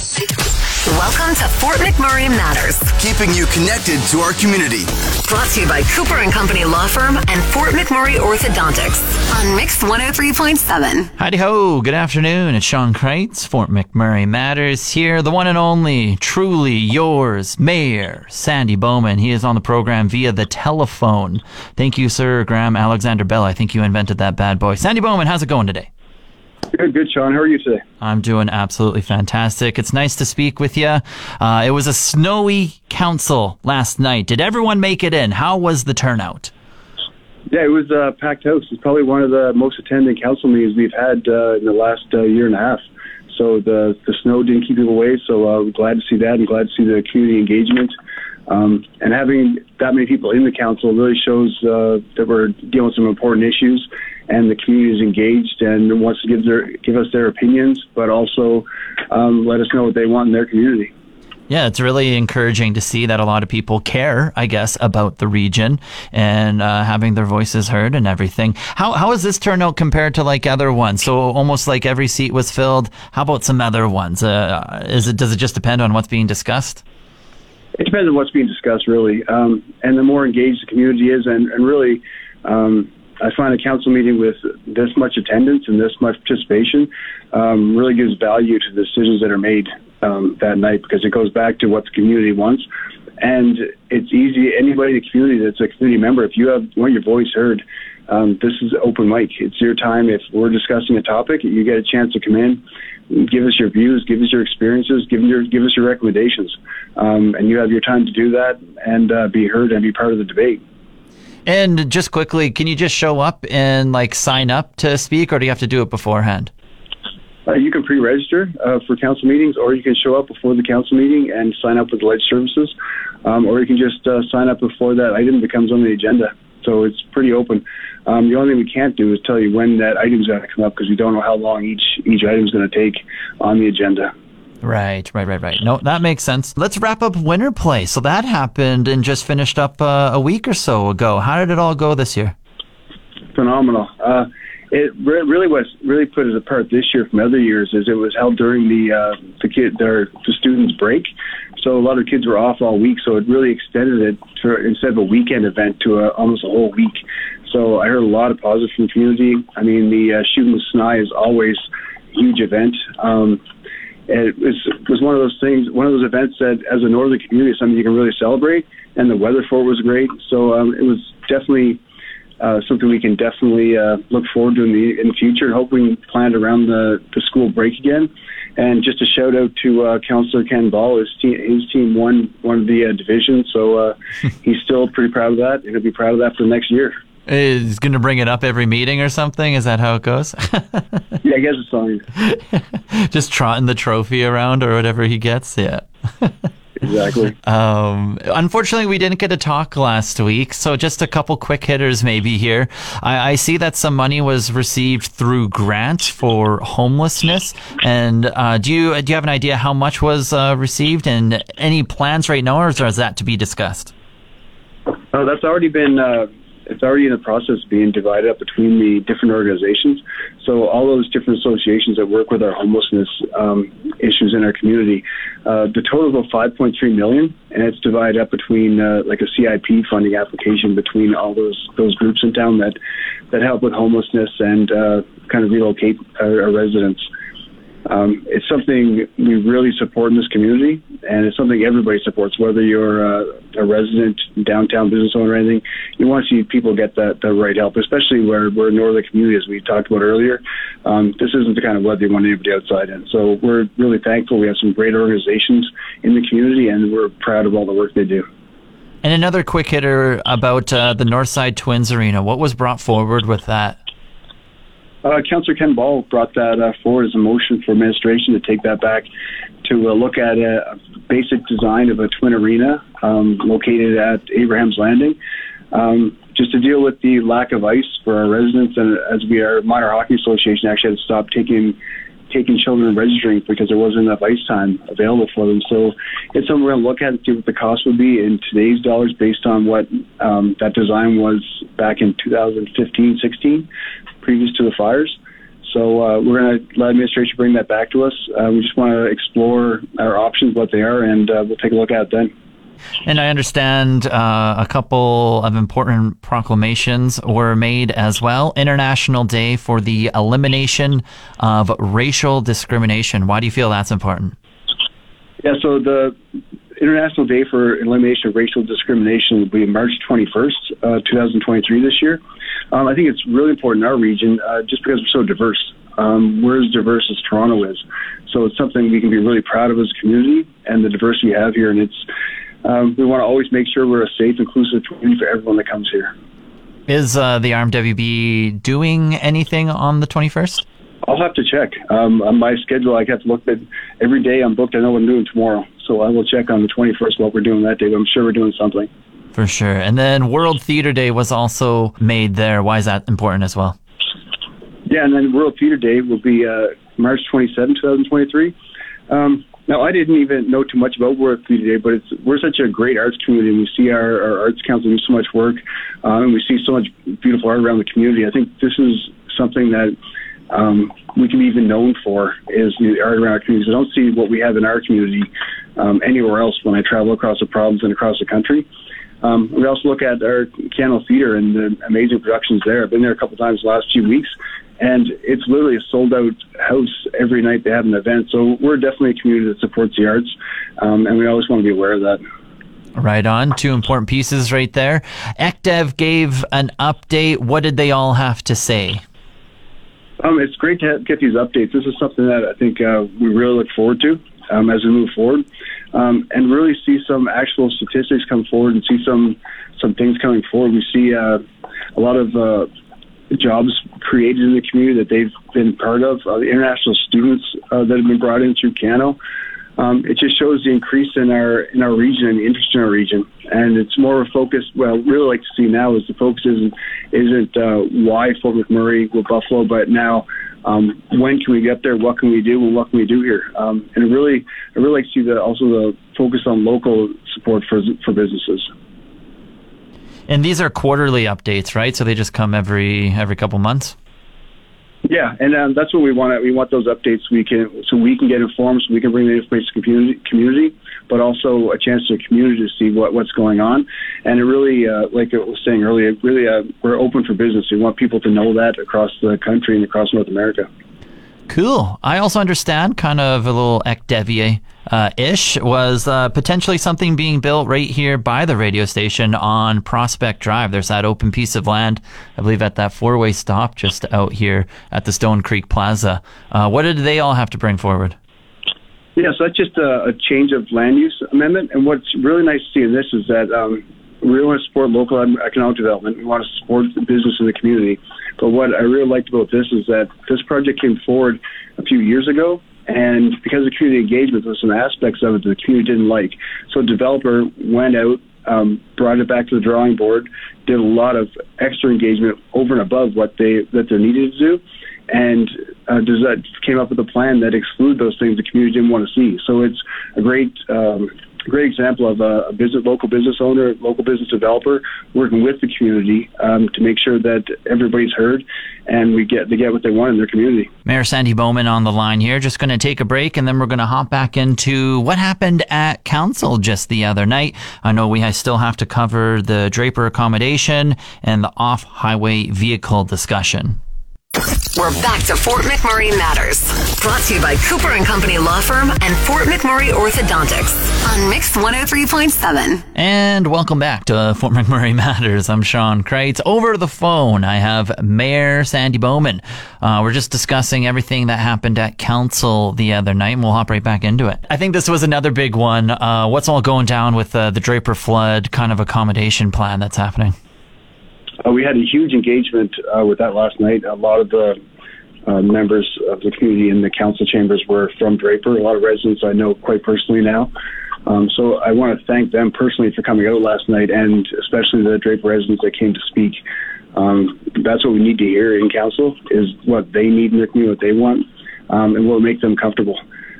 Welcome to Fort McMurray Matters. Keeping you connected to our community. Brought to you by Cooper and Company Law Firm and Fort McMurray Orthodontics on Mix 103.7. Heidi ho, good afternoon. It's Sean Kreitz, Fort McMurray Matters here, the one and only, truly yours, Mayor Sandy Bowman. He is on the program via the telephone. Thank you, sir, Graham Alexander Bell. I think you invented that bad boy. Sandy Bowman, how's it going today? Good, good, Sean. How are you today? I'm doing absolutely fantastic. It's nice to speak with you. Uh, it was a snowy council last night. Did everyone make it in? How was the turnout? Yeah, it was a packed house. It's probably one of the most attending council meetings we've had uh, in the last uh, year and a half. So the the snow didn't keep people away. So uh, we're glad to see that and glad to see the community engagement. Um, and having that many people in the council really shows uh, that we're dealing with some important issues and the community is engaged and wants to give their give us their opinions, but also um, let us know what they want in their community. Yeah, it's really encouraging to see that a lot of people care, I guess, about the region and uh, having their voices heard and everything. How how is this turnout compared to like other ones? So almost like every seat was filled. How about some other ones? Uh, is it does it just depend on what's being discussed? It depends on what's being discussed, really. Um, and the more engaged the community is, and, and really. Um, I find a council meeting with this much attendance and this much participation um, really gives value to the decisions that are made um, that night because it goes back to what the community wants. And it's easy, anybody in the community that's a community member, if you have want your voice heard, um, this is open mic. It's your time. If we're discussing a topic, you get a chance to come in, give us your views, give us your experiences, give, your, give us your recommendations. Um, and you have your time to do that and uh, be heard and be part of the debate. And just quickly, can you just show up and like sign up to speak, or do you have to do it beforehand? Uh, you can pre-register uh, for council meetings, or you can show up before the council meeting and sign up with the Ledge Services, um, or you can just uh, sign up before that item becomes on the agenda. So it's pretty open. Um, the only thing we can't do is tell you when that item's going to come up because we don't know how long each each item's going to take on the agenda. Right, right, right, right. No, that makes sense. Let's wrap up winter play. So that happened and just finished up uh, a week or so ago. How did it all go this year? Phenomenal. Uh, it re- really was really put it apart this year from other years is it was held during the uh, the kid their the students break, so a lot of kids were off all week. So it really extended it for instead of a weekend event to a, almost a whole week. So I heard a lot of positive from the community. I mean, the uh, shooting with Snye is always a huge event. Um, it was was one of those things, one of those events that, as a northern community, something you can really celebrate. And the weather for it was great, so um, it was definitely uh, something we can definitely uh, look forward to in the in the future. And hope we can plan it around the the school break again. And just a shout out to uh, Councillor Ken Ball. His team, his team won one of the uh, divisions, so uh, he's still pretty proud of that. And he'll be proud of that for the next year. Is going to bring it up every meeting or something? Is that how it goes? yeah, I guess it's fine. Just trotting the trophy around or whatever he gets. Yeah. exactly. Um, unfortunately, we didn't get to talk last week, so just a couple quick hitters maybe here. I, I see that some money was received through grant for homelessness, and uh, do you do you have an idea how much was uh, received and any plans right now, or is that to be discussed? Oh, that's already been uh, it's already in the process of being divided up between the different organizations. So all those different associations that work with our homelessness um, issues in our community, uh, the total of 5.3 million, and it's divided up between uh, like a CIP funding application between all those those groups in town that that help with homelessness and uh, kind of relocate our, our residents. Um, it's something we really support in this community, and it's something everybody supports, whether you're uh, a resident, downtown business owner, or anything. You want to see people get that the right help, especially where we're in northern community, as we talked about earlier. Um, this isn't the kind of weather you want anybody outside in. So we're really thankful. We have some great organizations in the community, and we're proud of all the work they do. And another quick hitter about uh, the Northside Twins Arena. What was brought forward with that? Uh, Councillor Ken Ball brought that uh, forward as a motion for administration to take that back to uh, look at a, basic design of a twin arena um, located at Abraham's Landing, um, just to deal with the lack of ice for our residents. And as we are, minor hockey association actually had to stop taking taking children and registering because there wasn't enough ice time available for them. So it's something we're going to look at and see what the cost would be in today's dollars based on what um, that design was back in 2015, 16, previous to the fires. So uh, we're going to let administration bring that back to us. Uh, we just want to explore our options, what they are, and uh, we'll take a look at it then. And I understand uh, a couple of important proclamations were made as well. International Day for the Elimination of Racial Discrimination. Why do you feel that's important? Yeah, so the International Day for Elimination of Racial Discrimination will be March 21st, uh, 2023 this year. Um, I think it's really important in our region uh, just because we're so diverse. Um, we're as diverse as Toronto is. So it's something we can be really proud of as a community and the diversity we have here. And it's um, we want to always make sure we're a safe, inclusive community for everyone that comes here. Is uh, the RMWB doing anything on the 21st? I'll have to check. Um, on my schedule, I have to look at every day I'm booked. I know what I'm doing tomorrow. So I will check on the 21st what we're doing that day, but I'm sure we're doing something. For sure. And then World Theater Day was also made there. Why is that important as well? Yeah, and then World Theater Day will be uh, March 27, 2023. Um, now, I didn't even know too much about World Theater Day, but it's we're such a great arts community, and we see our, our arts council do so much work, um, and we see so much beautiful art around the community. I think this is something that um, we can be even known for is the art around our communities. I don't see what we have in our community um, anywhere else when I travel across the province and across the country. Um, we also look at our Keyano Theater and the amazing productions there. I've been there a couple times the last few weeks, and it's literally a sold out house every night they have an event. So we're definitely a community that supports the arts, um, and we always want to be aware of that. Right on. Two important pieces right there. ECDEV gave an update. What did they all have to say? Um, it's great to get these updates. This is something that I think uh, we really look forward to um, as we move forward, um, and really see some actual statistics come forward and see some some things coming forward. We see uh, a lot of uh, jobs created in the community that they've been part of, uh, the international students uh, that have been brought in through Keyano. Um, it just shows the increase in our in our region and the interest in our region, and it's more of a focus. Well, really like to see now is the focus isn't isn't uh, why Fort McMurray Wood Buffalo, but now um, when can we get there? What can we do? And what can we do here? Um, and really, I really like to see the also the focus on local support for for businesses. And these are quarterly updates, right? So they just come every every couple months. Yeah, and um, that's what we want. We want those updates we can so we can get informed, so we can bring the information to community, community, but also a chance to the community to see what, what's going on. And it really, uh, like I was saying earlier, really uh, we're open for business. We want people to know that across the country and across North America. Cool. I also understand kind of a little ECDEV uh, ish was uh, potentially something being built right here by the radio station on Prospect Drive. There's that open piece of land, I believe, at that four way stop just out here at the Stone Creek Plaza. Uh, what did they all have to bring forward? Yeah, so that's just a, a change of land use amendment. And what's really nice to see in this is that um, really want to support local economic development. We want to support the business in the community. But what I really liked about this is that this project came forward a few years ago, and because of community engagement, there were some aspects of it that the community didn't like. So a developer went out, um, brought it back to the drawing board, did a lot of extra engagement over and above what they that they needed to do, and uh, came up with a plan that excluded those things the community didn't want to see. So it's a great. Um, great example of a, a business, local business owner, local business developer working with the community um, to make sure that everybody's heard and we get they get what they want in their community. Mayor Sandy Bowman on the line here. Just going to take a break and then we're going to hop back into what happened at council just the other night. I know we still have to cover the Draper accommodation and the off-highway vehicle discussion. We're back to Fort McMurray Matters. Brought to you by Cooper and Company Law Firm and Fort McMurray Orthodontics on Mix 103.7. And welcome back to Fort McMurray Matters. I'm Sean Kreitz. Over the phone, I have Mayor Sandy Bowman. Uh, we're just discussing everything that happened at council the other night, and we'll hop right back into it. I think this was another big one. Uh, what's all going down with uh, the Draper flood kind of accommodation plan that's happening? Uh, we had a huge engagement uh, with that last night. A lot of the uh, members of the community in the council chambers were from Draper. A lot of residents I know quite personally now. Um, so I want to thank them personally for coming out last night, and especially the Draper residents that came to speak. Um, that's what we need to hear in council is what they need in the community, what they want, um, and will make them comfortable.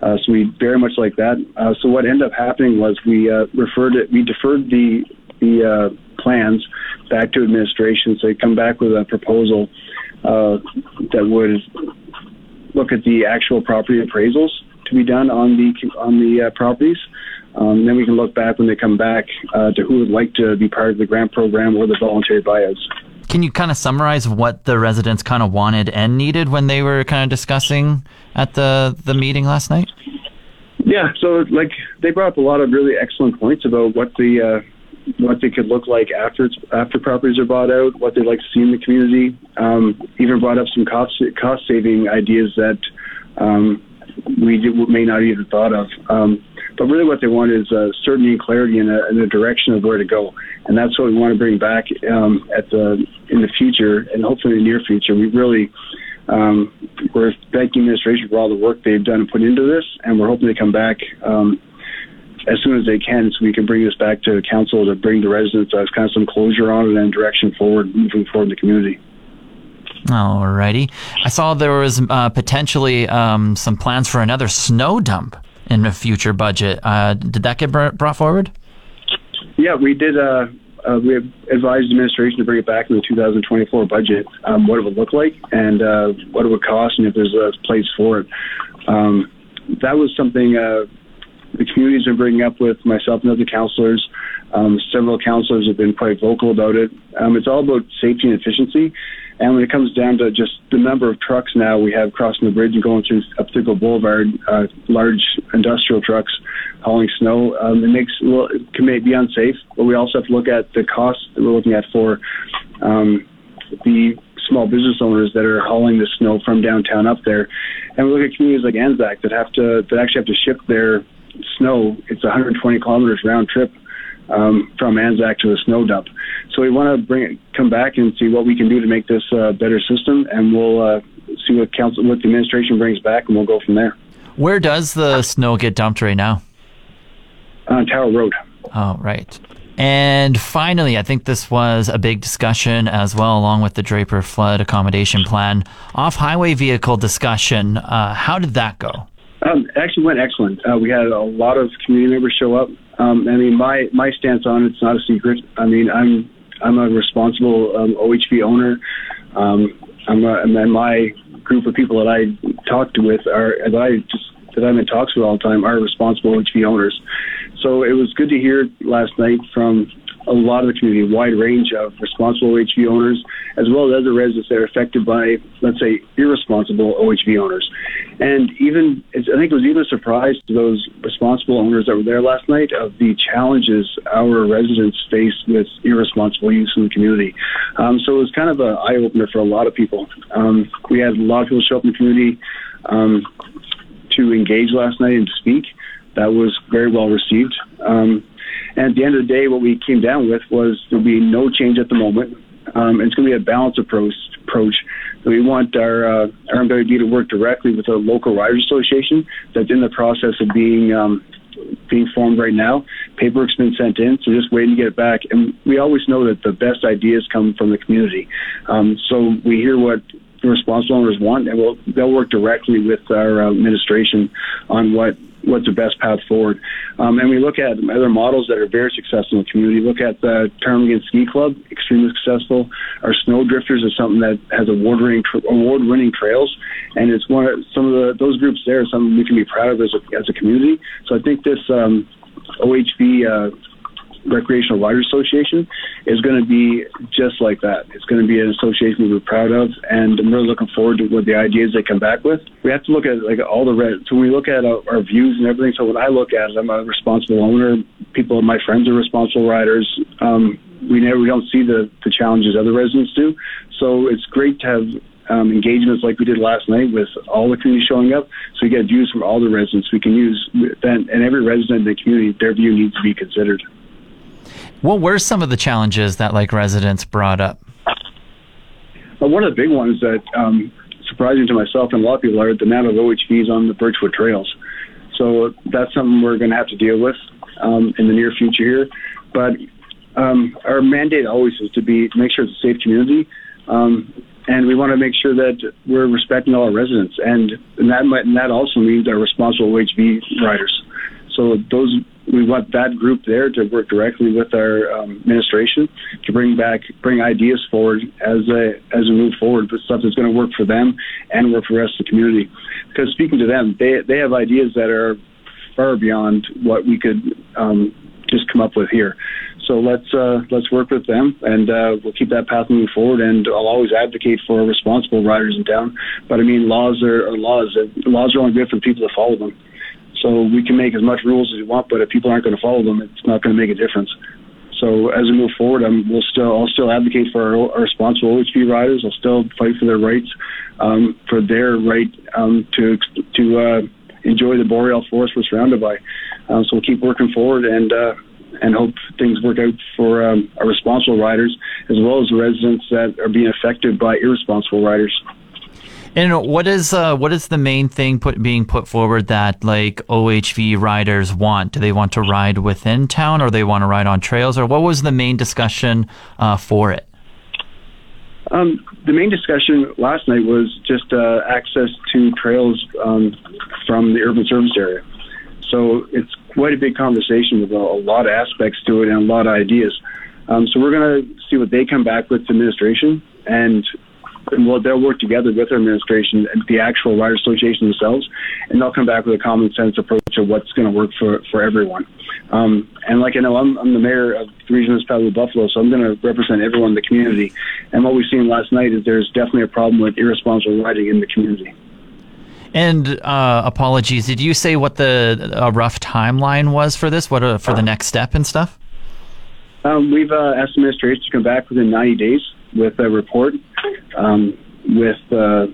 Uh, so we very much like that. Uh, so what ended up happening was we uh, referred it, we deferred the the uh, plans back to administration. So they come back with a proposal uh, that would look at the actual property appraisals to be done on the on the uh, properties. Um, then we can look back when they come back uh, to who would like to be part of the grant program or the voluntary buyouts. Can you kind of summarize what the residents kind of wanted and needed when they were kind of discussing at the the meeting last night? Yeah, so like they brought up a lot of really excellent points about what the uh, what they could look like after after properties are bought out, what they'd like to see in the community. Um, even brought up some cost cost saving ideas that um, we may not even thought of. Um, but really, what they want is uh, certainty and clarity in a, in a direction of where to go, and that's what we want to bring back um, at the in the future, and hopefully in the near future. We really um, we're thanking administration for all the work they've done and put into this, and we're hoping to come back um, as soon as they can, so we can bring this back to council to bring the residents uh, kind of some closure on it and direction forward, moving forward in the community. Alrighty. I saw there was uh, potentially um, some plans for another snow dump in a future budget. Uh, did that get brought forward? Yeah, we did. Uh, uh, we advised administration to bring it back in the 2024 budget, um, what it would look like and uh, what it would cost, and if there's a place for it. Um, that was something uh, the community's been bringing up with myself and other councillors. Um, several councillors have been quite vocal about it. Um, it's all about safety and efficiency. And when it comes down to just the number of trucks now we have crossing the bridge and going through up Thickwood Boulevard, uh, large industrial trucks hauling snow, um, it makes well, it can be unsafe. But we also have to look at the costs that we're looking at for um, the small business owners that are hauling the snow from downtown up there. And we look at communities like Anzac that have to that actually have to ship their snow. It's 120 kilometers round trip um, from Anzac to the snow dump. So we want to bring it, come back and see what we can do to make this a better system, and we'll uh, see what council, what the administration brings back, and we'll go from there. Where does the snow get dumped right now? On Tower Road. Oh, right. And finally, I think this was a big discussion as well, along with the Draper Flood Accommodation Plan. Off highway vehicle discussion. Uh, how did that go? Um, actually went excellent. Uh, we had a lot of community members show up. Um, I mean, my my stance on it's not a secret. I mean, I'm I'm a responsible um, OHV owner. Um, I'm a, and my group of people that I talked with are that I just that I'm in talks with all the time are responsible OHV owners. So it was good to hear last night from a lot of the community, a wide range of responsible OHV owners, as well as other residents that are affected by, let's say, irresponsible OHV owners. And even, I think it was even a surprise to those responsible owners that were there last night of the challenges our residents face with irresponsible use in the community. Um, so it was kind of an eye opener for a lot of people. Um, we had a lot of people show up in the community um, to engage last night and to speak. That was very well received. Um, and at the end of the day, what we came down with was there'll be no change at the moment. Um, it's going to be a balanced approach. approach. We want our uh, our to work directly with a local riders association that's in the process of being um, being formed right now. Paperwork's been sent in, so just waiting to get it back. And we always know that the best ideas come from the community. Um, so we hear what the responsible owners want, and we'll, they'll work directly with our uh, administration on what what's the best path forward. Um, and we look at other models that are very successful in the community. Look at the Ptarmigan Ski Club, extremely successful. Our Snow Drifters is something that has award-winning award-winning trails, and it's one of some of the those groups there something we can be proud of as a, as a community. So I think this um, OHV. Uh, Recreational Riders Association is going to be just like that. It's going to be an association we're proud of, and I'm really looking forward to what the ideas they come back with. We have to look at like all the red. So we look at our, our views and everything. So when I look at it, I'm a responsible owner. People, my friends are responsible riders. Um, we never we don't see the the challenges other residents do. So it's great to have um, engagements like we did last night with all the community showing up. So we get views from all the residents. We can use and, and every resident in the community, their view needs to be considered. What were some of the challenges that like residents brought up? Well, one of the big ones that um, surprising to myself and a lot of people are the amount of OHVs on the Birchwood trails. So that's something we're going to have to deal with um, in the near future here. But um, our mandate always is to be make sure it's a safe community, um, and we want to make sure that we're respecting all our residents, and, and that might, and that also means our responsible OHV riders. So those we want that group there to work directly with our um, administration to bring back bring ideas forward as a, as we move forward with stuff that's going to work for them and work for the rest of the community. Because speaking to them, they they have ideas that are far beyond what we could um, just come up with here. So let's uh, let's work with them, and uh, we'll keep that path moving forward. And I'll always advocate for responsible riders in town. But I mean, laws are, are laws. Laws are only good for people to follow them. So we can make as much rules as we want, but if people aren't going to follow them, it's not going to make a difference. So as we move forward, I'm, we'll still I'll still advocate for our, our responsible OHV riders. I'll still fight for their rights, um, for their right um, to to uh, enjoy the boreal forest we're surrounded by. Um, so we'll keep working forward and uh, and hope things work out for um, our responsible riders as well as the residents that are being affected by irresponsible riders. And what is uh, what is the main thing put, being put forward that like OHV riders want? Do they want to ride within town, or they want to ride on trails, or what was the main discussion uh, for it? Um, the main discussion last night was just uh, access to trails um, from the urban service area. So it's quite a big conversation with a, a lot of aspects to it and a lot of ideas. Um, so we're going to see what they come back with to administration and and well, they'll work together with our administration and the actual rider association themselves, and they'll come back with a common sense approach of what's going to work for for everyone. Um, and like I know, I'm, I'm the mayor of the region of Buffalo, so I'm going to represent everyone in the community. And what we've seen last night is there's definitely a problem with irresponsible riding in the community. And uh, apologies, did you say what the a rough timeline was for this? What uh, for the next step and stuff? Um, we've uh, asked the administration to come back within 90 days with a report, um, with uh,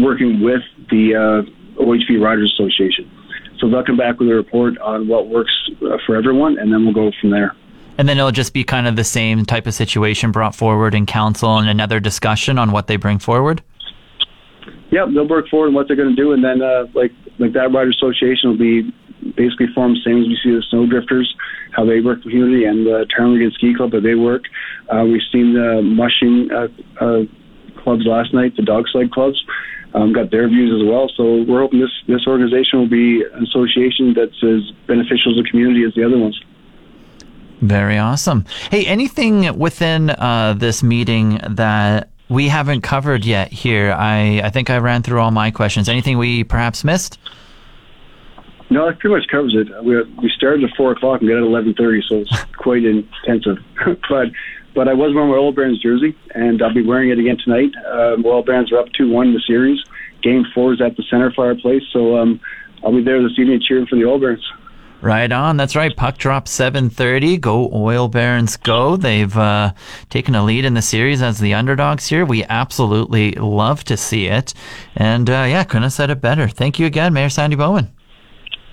working with the uh, OHV Riders Association. So they'll come back with a report on what works uh, for everyone, and then we'll go from there. And then it'll just be kind of the same type of situation brought forward in council and another discussion on what they bring forward. Yep, they'll work forward on what they're going to do, and then uh, like like that rider association will be basically formed same as we see the snowdrifters, how they work the community, and the Ptarmigan Ski Club, how they work. Uh, we've seen the mushing uh, uh, clubs last night, the dog sled clubs. Um, got their views as well. So we're hoping this this organization will be an association that's as beneficial to the community as the other ones. Very awesome. Hey, anything within uh, this meeting that we haven't covered yet here? I, I think I ran through all my questions. Anything we perhaps missed? No, that pretty much covers it. We we started at four o'clock and got at eleven thirty, so it's quite intensive. but but I was wearing my Oil Barons jersey, and I'll be wearing it again tonight. Uh, Oil Barons are up two one in the series. Game four is at the Centerfire Place, so um, I'll be there this evening cheering for the Oil Barons. Right on. That's right. Puck drop 7:30. Go Oil Barons go. They've uh, taken a lead in the series as the underdogs here. We absolutely love to see it. And uh, yeah, couldn't have said it better. Thank you again, Mayor Sandy Bowman.